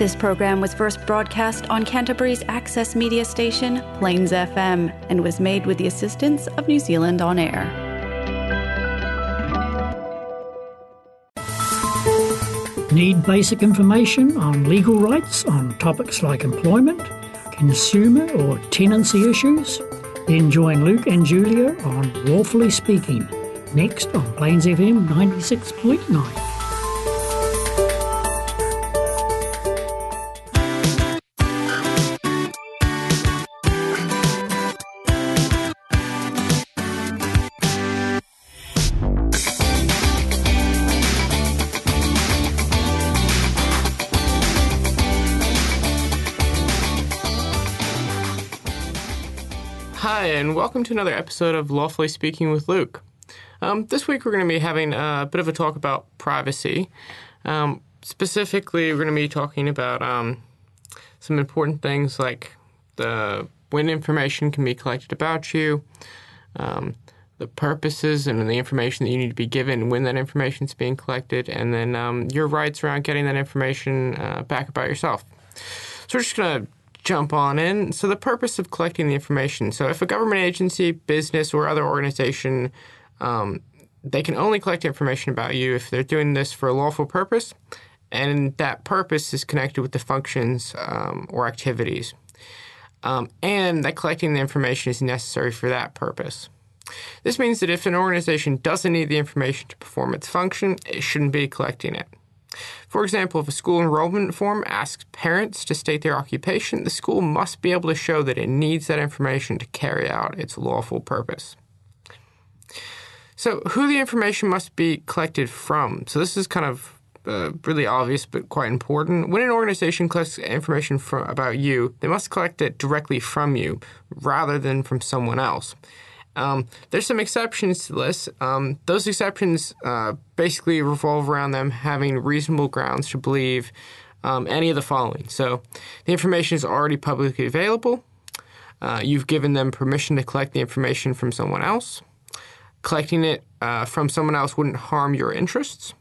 This program was first broadcast on Canterbury's access media station, Plains FM, and was made with the assistance of New Zealand On Air. Need basic information on legal rights on topics like employment, consumer or tenancy issues? Then join Luke and Julia on Lawfully Speaking, next on Plains FM 96.9. and welcome to another episode of Lawfully Speaking with Luke. Um, this week we're going to be having a bit of a talk about privacy. Um, specifically, we're going to be talking about um, some important things like the when information can be collected about you, um, the purposes and the information that you need to be given when that information is being collected, and then um, your rights around getting that information uh, back about yourself. So we're just going to jump on in. So, the purpose of collecting the information. So, if a government agency, business, or other organization, um, they can only collect information about you if they're doing this for a lawful purpose, and that purpose is connected with the functions um, or activities, um, and that collecting the information is necessary for that purpose. This means that if an organization doesn't need the information to perform its function, it shouldn't be collecting it. For example, if a school enrollment form asks parents to state their occupation, the school must be able to show that it needs that information to carry out its lawful purpose. So, who the information must be collected from? So, this is kind of uh, really obvious but quite important. When an organization collects information from, about you, they must collect it directly from you rather than from someone else. Um, there's some exceptions to this. Um, those exceptions uh, basically revolve around them having reasonable grounds to believe um, any of the following. So, the information is already publicly available. Uh, you've given them permission to collect the information from someone else. Collecting it uh, from someone else wouldn't harm your interests.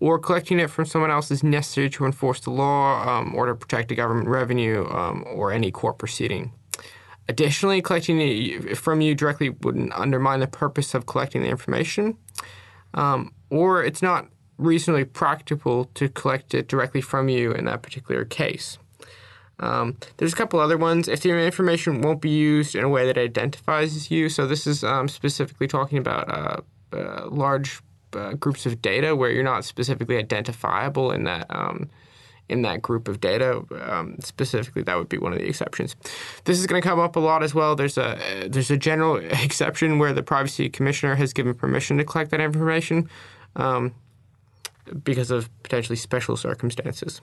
Or collecting it from someone else is necessary to enforce the law um, or to protect the government revenue um, or any court proceeding. Additionally, collecting it from you directly wouldn't undermine the purpose of collecting the information, um, or it's not reasonably practical to collect it directly from you in that particular case. Um, there's a couple other ones. If the information won't be used in a way that identifies you, so this is um, specifically talking about uh, uh, large uh, groups of data where you're not specifically identifiable in that um, in that group of data. Um, specifically, that would be one of the exceptions. This is going to come up a lot as well. There's a there's a general exception where the privacy commissioner has given permission to collect that information um, because of potentially special circumstances.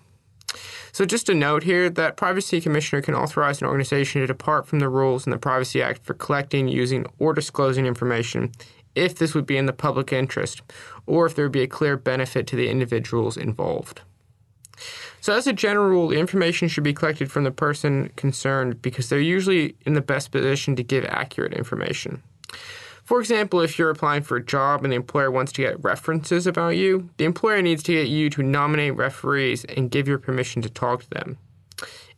So, just a note here that Privacy Commissioner can authorize an organization to depart from the rules in the Privacy Act for collecting, using, or disclosing information if this would be in the public interest or if there would be a clear benefit to the individuals involved. So, as a general rule, information should be collected from the person concerned because they're usually in the best position to give accurate information. For example, if you're applying for a job and the employer wants to get references about you, the employer needs to get you to nominate referees and give your permission to talk to them.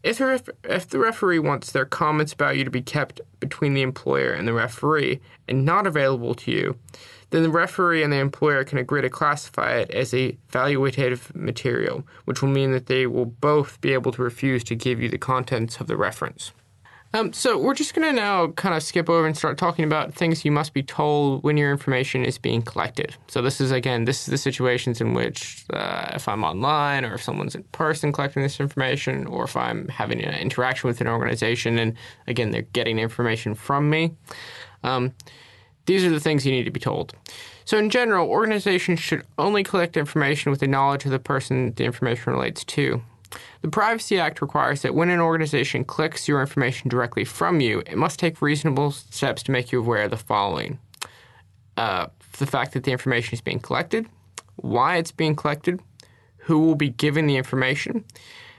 If ref- if the referee wants their comments about you to be kept between the employer and the referee and not available to you, then the referee and the employer can agree to classify it as a evaluative material, which will mean that they will both be able to refuse to give you the contents of the reference. Um, so we're just going to now kind of skip over and start talking about things you must be told when your information is being collected. So this is again, this is the situations in which uh, if I'm online or if someone's in person collecting this information, or if I'm having an interaction with an organization and again they're getting information from me. Um, these are the things you need to be told. So, in general, organizations should only collect information with the knowledge of the person the information relates to. The Privacy Act requires that when an organization collects your information directly from you, it must take reasonable steps to make you aware of the following uh, the fact that the information is being collected, why it's being collected, who will be given the information,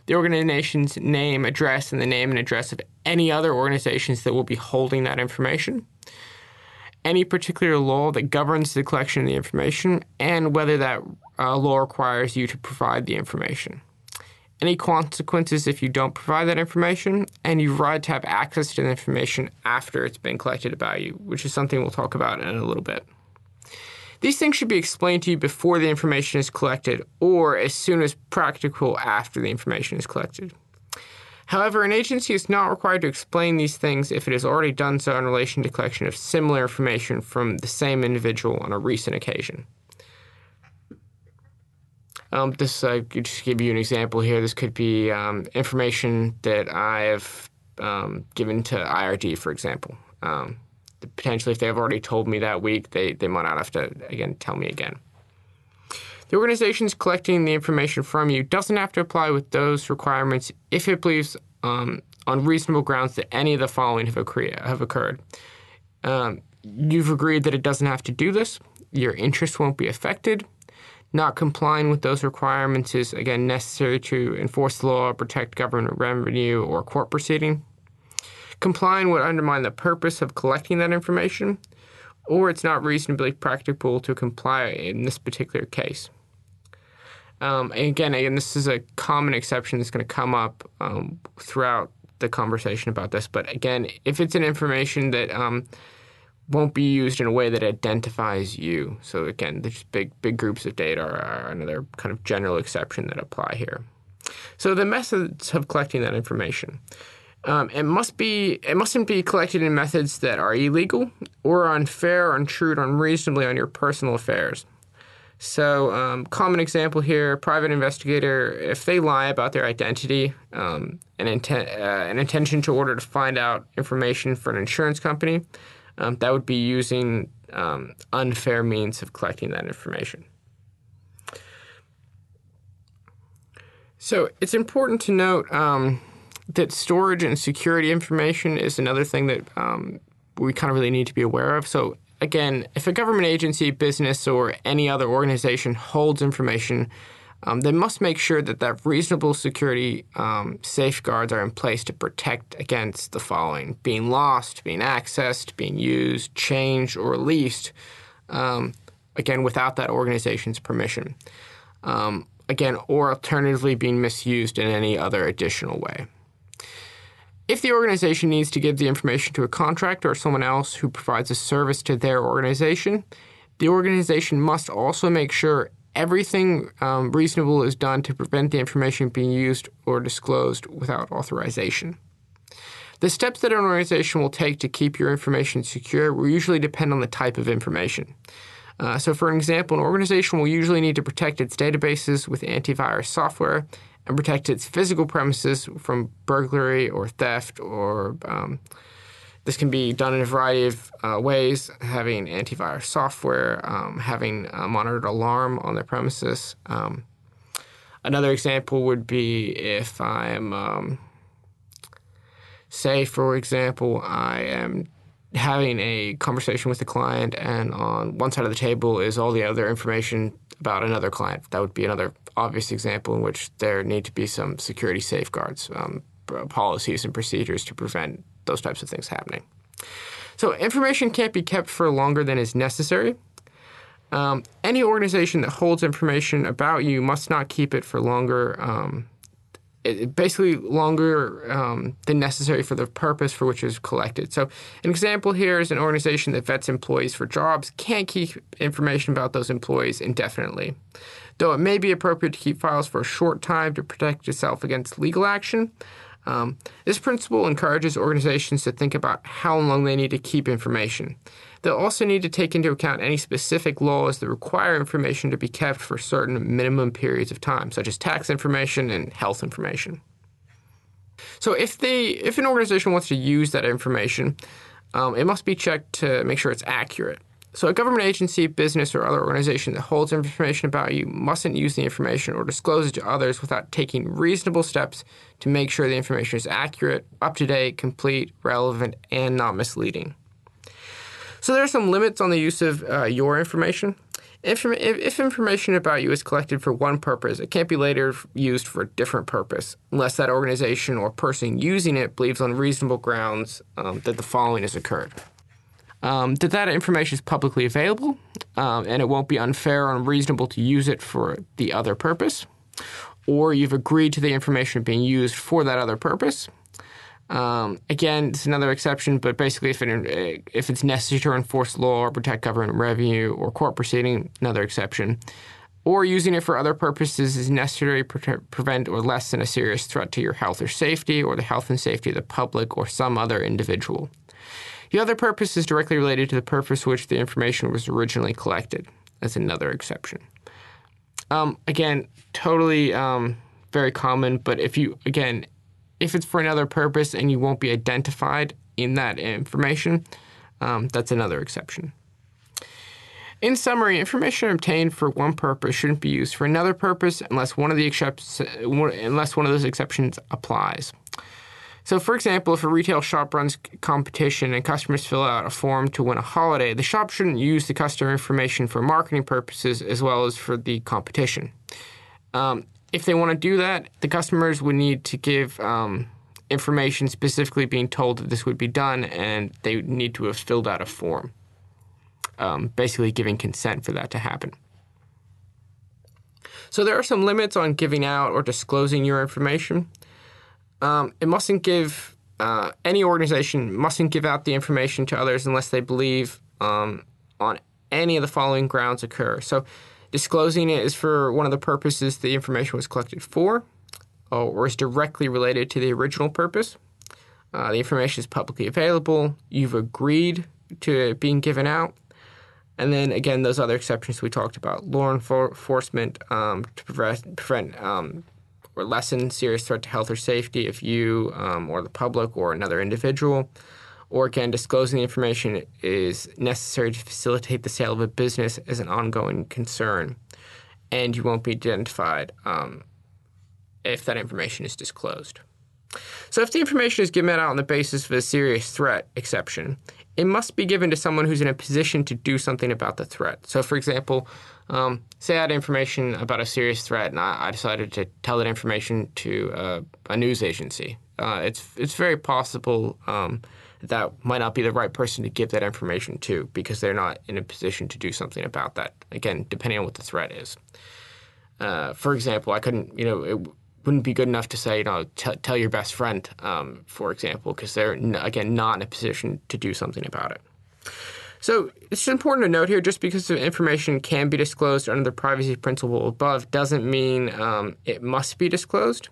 the organization's name, address, and the name and address of any other organizations that will be holding that information any particular law that governs the collection of the information and whether that uh, law requires you to provide the information. any consequences if you don't provide that information, and you right to have access to the information after it's been collected about you, which is something we'll talk about in a little bit. These things should be explained to you before the information is collected or as soon as practical after the information is collected. However, an agency is not required to explain these things if it has already done so in relation to collection of similar information from the same individual on a recent occasion. Um, this I could just give you an example here. This could be um, information that I have um, given to IRD, for example. Um, potentially, if they have already told me that week, they, they might not have to again tell me again. The organization collecting the information from you doesn't have to apply with those requirements if it believes um, on reasonable grounds that any of the following have, have occurred. Um, you've agreed that it doesn't have to do this. Your interest won't be affected. Not complying with those requirements is, again, necessary to enforce the law, protect government revenue, or court proceeding. Complying would undermine the purpose of collecting that information, or it's not reasonably practicable to comply in this particular case. Um, again, again, this is a common exception that's going to come up um, throughout the conversation about this. But again, if it's an information that um, won't be used in a way that identifies you, so again, there's big big groups of data are, are another kind of general exception that apply here. So the methods of collecting that information. Um, it must be it mustn't be collected in methods that are illegal or unfair or intrude unreasonably on your personal affairs. So, um, common example here: private investigator, if they lie about their identity, um, an intent, uh, an intention to order to find out information for an insurance company, um, that would be using um, unfair means of collecting that information. So, it's important to note um, that storage and security information is another thing that um, we kind of really need to be aware of. So, again, if a government agency, business, or any other organization holds information, um, they must make sure that that reasonable security um, safeguards are in place to protect against the following: being lost, being accessed, being used, changed, or released. Um, again, without that organization's permission. Um, again, or alternatively, being misused in any other additional way. If the organization needs to give the information to a contractor or someone else who provides a service to their organization, the organization must also make sure everything um, reasonable is done to prevent the information being used or disclosed without authorization. The steps that an organization will take to keep your information secure will usually depend on the type of information. Uh, so, for example, an organization will usually need to protect its databases with antivirus software and protect its physical premises from burglary or theft or um, this can be done in a variety of uh, ways, having antivirus software, um, having a monitored alarm on their premises. Um, another example would be if I'm, um, say, for example, I am having a conversation with a client, and on one side of the table is all the other information about another client. That would be another obvious example in which there need to be some security safeguards, um, policies, and procedures to prevent those types of things happening. So, information can't be kept for longer than is necessary. Um, any organization that holds information about you must not keep it for longer um, basically longer um, than necessary for the purpose for which it was collected. So, an example here is an organization that vets employees for jobs can't keep information about those employees indefinitely. Though it may be appropriate to keep files for a short time to protect yourself against legal action, um, this principle encourages organizations to think about how long they need to keep information. They'll also need to take into account any specific laws that require information to be kept for certain minimum periods of time, such as tax information and health information. So, if they, if an organization wants to use that information, um, it must be checked to make sure it's accurate. So, a government agency, business, or other organization that holds information about you mustn't use the information or disclose it to others without taking reasonable steps to make sure the information is accurate, up to date, complete, relevant, and not misleading. So there are some limits on the use of uh, your information. If, if, information about you is collected for one purpose, it can't be later used for a different purpose unless that organization or person using it believes on reasonable grounds um, that the following has occurred. Um, that that information is publicly available um, and it won't be unfair or unreasonable to use it for the other purpose, or you've agreed to the information being used for that other purpose. Um, again, it's another exception, but basically, if it if it's necessary to enforce law or protect government revenue or court proceeding, another exception, or using it for other purposes is necessary to pre- prevent or lessen a serious threat to your health or safety, or the health and safety of the public or some other individual. The other purpose is directly related to the purpose which the information was originally collected. That's another exception. Um, again, totally um, very common, but if you again if it's for another purpose and you won't be identified in that information, um, that's another exception. In summary, information obtained for one purpose shouldn't be used for another purpose unless one of the exceptions, unless one of those exceptions applies. So, for example, if a retail shop runs competition and customers fill out a form to win a holiday, the shop shouldn't use the customer information for marketing purposes as well as for the competition. Um, if they want to do that, the customers would need to give um, information specifically being told that this would be done, and they need to have filled out a form, um, basically giving consent for that to happen. So there are some limits on giving out or disclosing your information. Um, it mustn't give uh, any organization mustn't give out the information to others unless they believe um, on any of the following grounds occur. So Disclosing it is for one of the purposes the information was collected for, or is directly related to the original purpose. Uh, the information is publicly available. You've agreed to it being given out. And then again, those other exceptions we talked about law enforcement um, to prevent, prevent um, or lessen serious threat to health or safety if you um, or the public or another individual or again, disclosing the information is necessary to facilitate the sale of a business as an ongoing concern, and you won't be identified um, if that information is disclosed. So, if the information is given out on the basis of a serious threat exception, it must be given to someone who's in a position to do something about the threat. So, for example, um, say I had information about a serious threat, and I, I decided to tell that information to uh, a news agency. Uh, it's it's very possible um, that might not be the right person to give that information to because they're not in a position to do something about that. Again, depending on what the threat is. Uh, for example, I couldn't, you know, it wouldn't be good enough to say, you know, t- tell your best friend, um, for example, because they're, again, not in a position to do something about it. So it's important to note here just because the information can be disclosed under the privacy principle above doesn't mean um, it must be disclosed.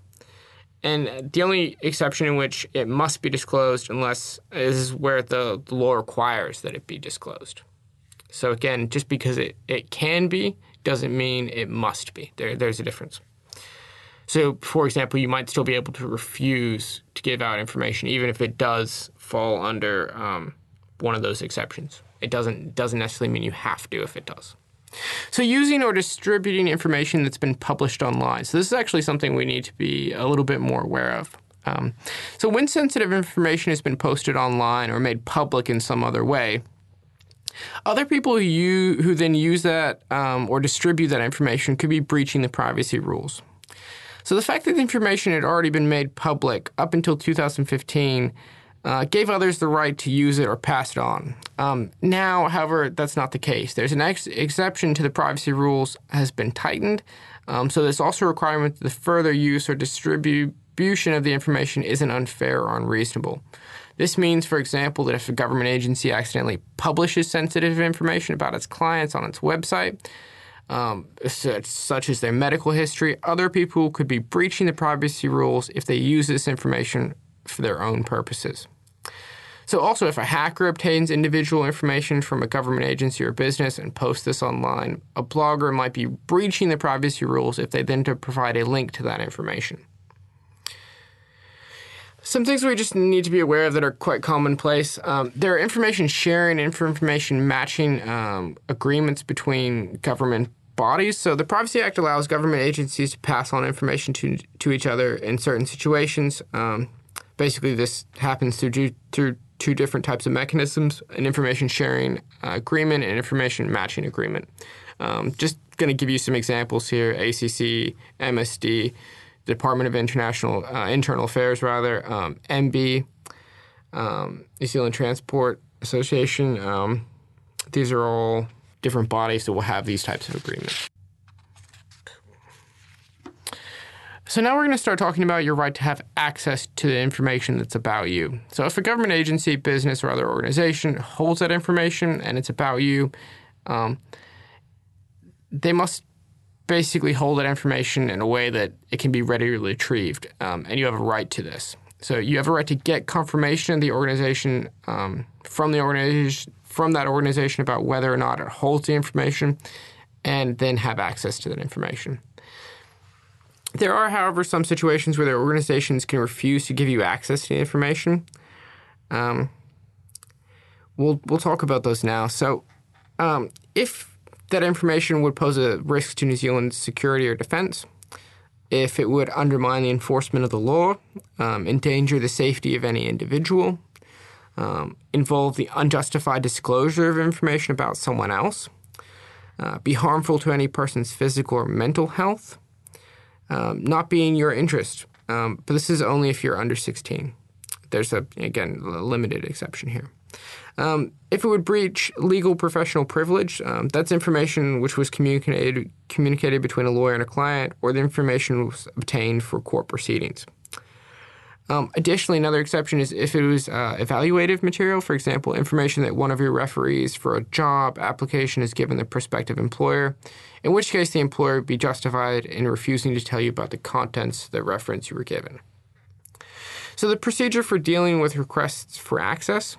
And the only exception in which it must be disclosed unless is where the, the law requires that it be disclosed. So again, just because it, it can be doesn't mean it must be. There, there's a difference. So, for example, you might still be able to refuse to give out information, even if it does fall under um, one of those exceptions. It doesn't doesn't necessarily mean you have to if it does. So, using or distributing information that's been published online. So, this is actually something we need to be a little bit more aware of. Um, so, when sensitive information has been posted online or made public in some other way, other people who, you, who then use that um, or distribute that information could be breaching the privacy rules. So, the fact that the information had already been made public up until 2015 uh, gave others the right to use it or pass it on. Um, now, however, that's not the case. There's an ex- exception to the privacy rules has been tightened. Um, so there's also a requirement that the further use or distribution of the information isn't unfair or unreasonable. This means, for example, that if a government agency accidentally publishes sensitive information about its clients on its website, um, such, such as their medical history, other people could be breaching the privacy rules if they use this information for their own purposes. So, also, if a hacker obtains individual information from a government agency or business and posts this online, a blogger might be breaching the privacy rules if they then to provide a link to that information. Some things we just need to be aware of that are quite commonplace. Um, there are information sharing information matching um, agreements between government bodies. So the Privacy Act allows government agencies to pass on information to to each other in certain situations. Um, basically, this happens through through two different types of mechanisms an information sharing uh, agreement and information matching agreement. Um, just going to give you some examples here ACC, MSD, Department of International uh, Internal Affairs, rather, um, MB, um, New Zealand Transport Association. Um, these are all different bodies that will have these types of agreements. So now we're going to start talking about your right to have access to the information that's about you. So if a government agency, business, or other organization holds that information and it's about you, um, they must basically hold that information in a way that it can be readily retrieved, um, and you have a right to this. So you have a right to get confirmation of the organization um, from the organization from that organization about whether or not it holds the information, and then have access to that information. There are, however, some situations where the organizations can refuse to give you access to the information. Um, we'll we'll talk about those now. So, um, if that information would pose a risk to New Zealand's security or defence, if it would undermine the enforcement of the law, um, endanger the safety of any individual, um, involve the unjustified disclosure of information about someone else, uh, be harmful to any person's physical or mental health, um, not be in your interest. Um, but this is only if you're under 16. There's a again a limited exception here. Um, if it would breach legal professional privilege, um, that's information which was communicated communicated between a lawyer and a client, or the information was obtained for court proceedings. Um, additionally, another exception is if it was uh, evaluative material, for example, information that one of your referees for a job application has given the prospective employer, in which case the employer would be justified in refusing to tell you about the contents of the reference you were given. So, the procedure for dealing with requests for access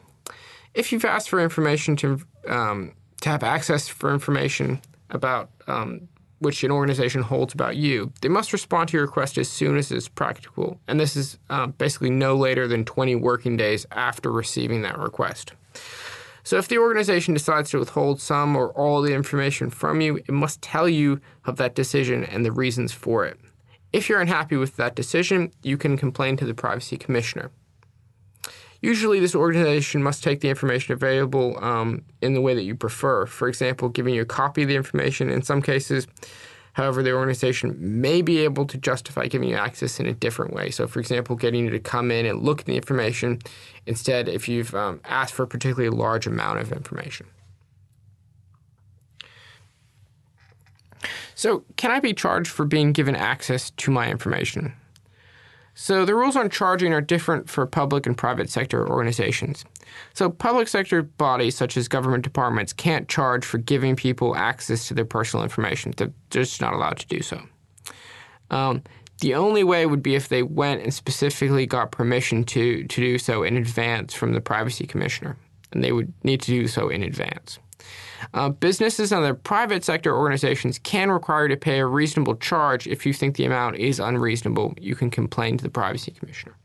if you've asked for information to, um, to have access for information about um, which an organization holds about you, they must respond to your request as soon as is practicable. And this is uh, basically no later than 20 working days after receiving that request. So if the organization decides to withhold some or all the information from you, it must tell you of that decision and the reasons for it. If you're unhappy with that decision, you can complain to the Privacy Commissioner. Usually, this organization must take the information available um, in the way that you prefer. For example, giving you a copy of the information. In some cases, however, the organization may be able to justify giving you access in a different way. So, for example, getting you to come in and look at the information instead if you've um, asked for a particularly large amount of information. So, can I be charged for being given access to my information? So the rules on charging are different for public and private sector organizations. So public sector bodies such as government departments can't charge for giving people access to their personal information. They're just not allowed to do so. Um, the only way would be if they went and specifically got permission to, to do so in advance from the privacy commissioner, and they would need to do so in advance. Uh, businesses and other private sector organizations can require you to pay a reasonable charge if you think the amount is unreasonable. You can complain to the privacy commissioner.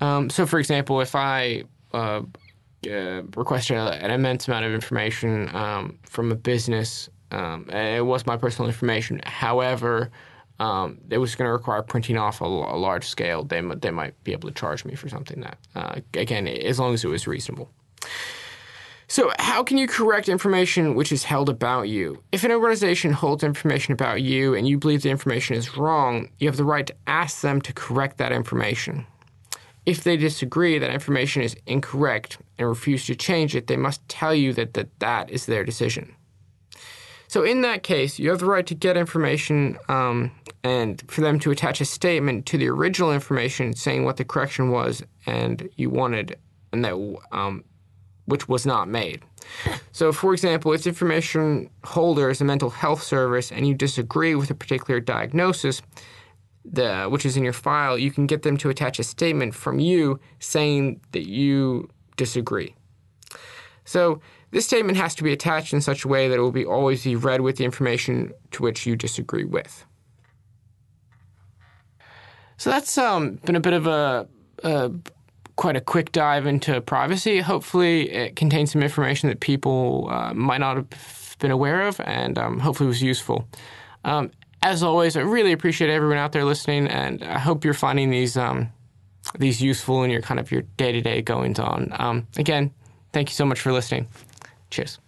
Um, so, for example, if I uh, uh, requested an immense amount of information um, from a business, um, it was my personal information. However, um, it was going to require printing off a, a, large scale. They, they might be able to charge me for something that, uh, again, as long as it was reasonable. So, how can you correct information which is held about you? If an organization holds information about you and you believe the information is wrong, you have the right to ask them to correct that information. If they disagree that information is incorrect and refuse to change it, they must tell you that that, that is their decision. So, in that case, you have the right to get information um, and for them to attach a statement to the original information saying what the correction was and you wanted, and that um, which was not made. So, for example, if information holder is a mental health service and you disagree with a particular diagnosis, the, which is in your file, you can get them to attach a statement from you saying that you disagree. So, this statement has to be attached in such a way that it will be always be read with the information to which you disagree with. So that's um, been a bit of a, a quite a quick dive into privacy. Hopefully, it contains some information that people uh, might not have been aware of, and um, hopefully was useful. Um, as always, I really appreciate everyone out there listening, and I hope you're finding these um, these useful in your kind of your day to day goings on. Um, again, thank you so much for listening. Cheers.